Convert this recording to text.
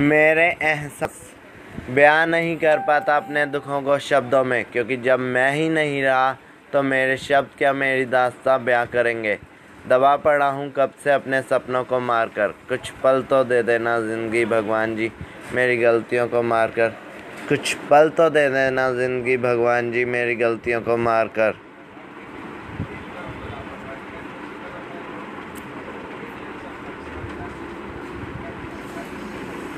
मेरे एहसास बयां नहीं कर पाता अपने दुखों को शब्दों में, क्योंकि जब मैं ही नहीं रहा तो मेरे शब्द क्या मेरी दास्तां बयां करेंगे? दबा पड़ा हूँ कब से अपने सपनों को मार कर कुछ पल तो दे देना ज़िंदगी भगवान जी, मेरी गलतियों को मार कर कुछ पल तो दे देना ज़िंदगी भगवान जी, मेरी गलतियों को मार कर